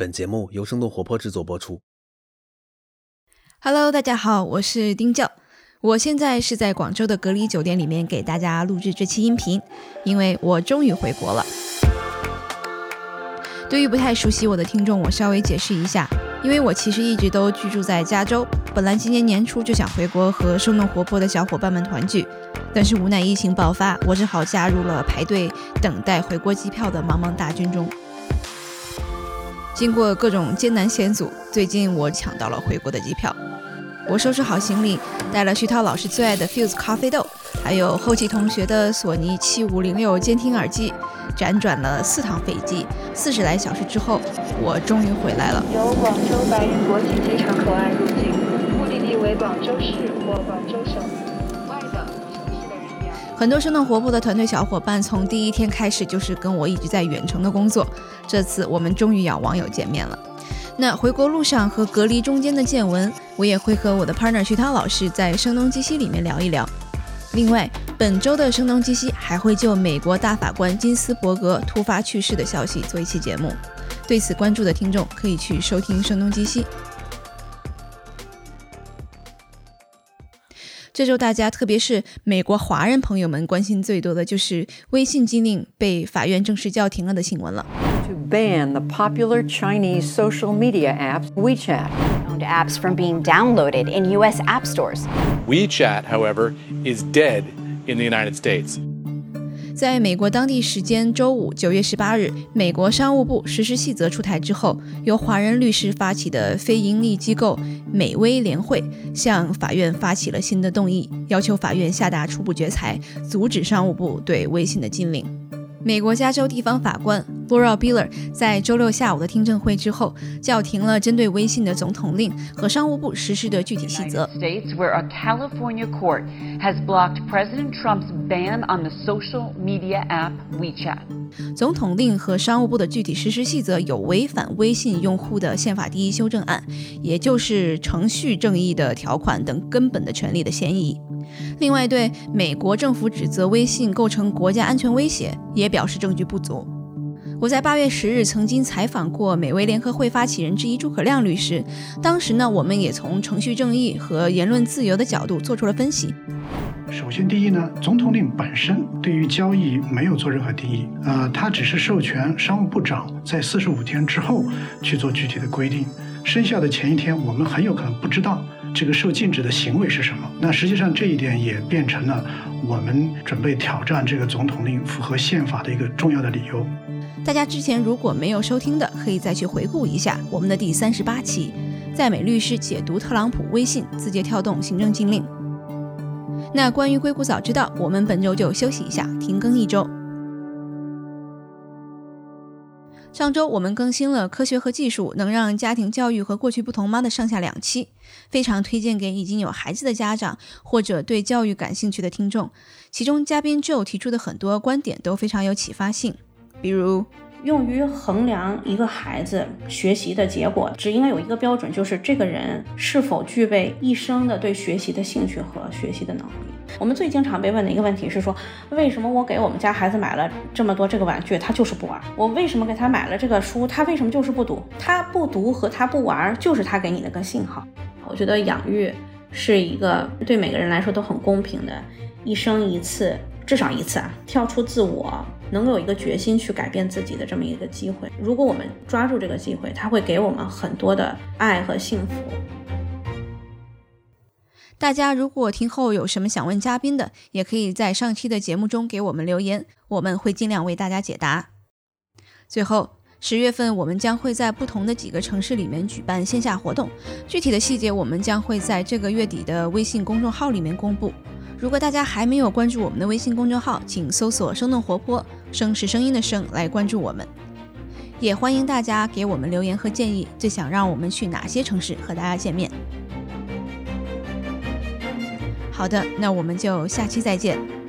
本节目由生动活泼制作播出。Hello，大家好，我是丁教，我现在是在广州的隔离酒店里面给大家录制这期音频，因为我终于回国了。对于不太熟悉我的听众，我稍微解释一下，因为我其实一直都居住在加州，本来今年年初就想回国和生动活泼的小伙伴们团聚，但是无奈疫情爆发，我只好加入了排队等待回国机票的茫茫大军中。经过各种艰难险阻，最近我抢到了回国的机票。我收拾好行李，带了徐涛老师最爱的 Fuse 咖啡豆，还有后期同学的索尼七五零六监听耳机，辗转了四趟飞机，四十来小时之后，我终于回来了。由广州白云国际机场口岸入境，目的地为广州市或广州省。很多生动活泼的团队小伙伴从第一天开始就是跟我一直在远程的工作。这次我们终于要网友见面了。那回国路上和隔离中间的见闻，我也会和我的 partner 徐涛老师在声东击西里面聊一聊。另外，本周的声东击西还会就美国大法官金斯伯格突发去世的消息做一期节目。对此关注的听众可以去收听声东击西。这周大家，特别是美国华人朋友们关心最多的就是微信禁令被法院正式叫停了的新闻了。To ban the popular Chinese social media app WeChat. Owned apps from being downloaded in U.S. app stores. WeChat, however, is dead in the United States. 在美国当地时间周五九月十八日，美国商务部实施细则出台之后，由华人律师发起的非营利机构美威联会向法院发起了新的动议，要求法院下达初步决裁，阻止商务部对微信的禁令。美国加州地方法官 Laura Biller 在周六下午的听证会之后，叫停了针对微信的总统令和商务部实施的具体细则。States where a California court has blocked President Trump's ban on the social media app WeChat。总统令和商务部的具体实施细则有违反微信用户的宪法第一修正案，也就是程序正义的条款等根本的权利的嫌疑。另外，对美国政府指责微信构成国家安全威胁，也表示证据不足。我在八月十日曾经采访过美威联合会发起人之一诸葛亮律师，当时呢，我们也从程序正义和言论自由的角度做出了分析。首先，第一呢，总统令本身对于交易没有做任何定义，呃，它只是授权商务部长在四十五天之后去做具体的规定。生效的前一天，我们很有可能不知道。这个受禁止的行为是什么？那实际上这一点也变成了我们准备挑战这个总统令符合宪法的一个重要的理由。大家之前如果没有收听的，可以再去回顾一下我们的第三十八期，在美律师解读特朗普微信字节跳动行政禁令。那关于硅谷早知道，我们本周就休息一下，停更一周。上周我们更新了《科学和技术能让家庭教育和过去不同吗》的上下两期，非常推荐给已经有孩子的家长或者对教育感兴趣的听众。其中嘉宾 Joe 提出的很多观点都非常有启发性，比如用于衡量一个孩子学习的结果，只应该有一个标准，就是这个人是否具备一生的对学习的兴趣和学习的能力。我们最经常被问的一个问题是说，为什么我给我们家孩子买了这么多这个玩具，他就是不玩？我为什么给他买了这个书，他为什么就是不读？他不读和他不玩，就是他给你的个信号。我觉得养育是一个对每个人来说都很公平的，一生一次，至少一次啊，跳出自我，能够有一个决心去改变自己的这么一个机会。如果我们抓住这个机会，他会给我们很多的爱和幸福。大家如果听后有什么想问嘉宾的，也可以在上期的节目中给我们留言，我们会尽量为大家解答。最后，十月份我们将会在不同的几个城市里面举办线下活动，具体的细节我们将会在这个月底的微信公众号里面公布。如果大家还没有关注我们的微信公众号，请搜索“生动活泼”，声是声音的声来关注我们。也欢迎大家给我们留言和建议，最想让我们去哪些城市和大家见面。好的，那我们就下期再见。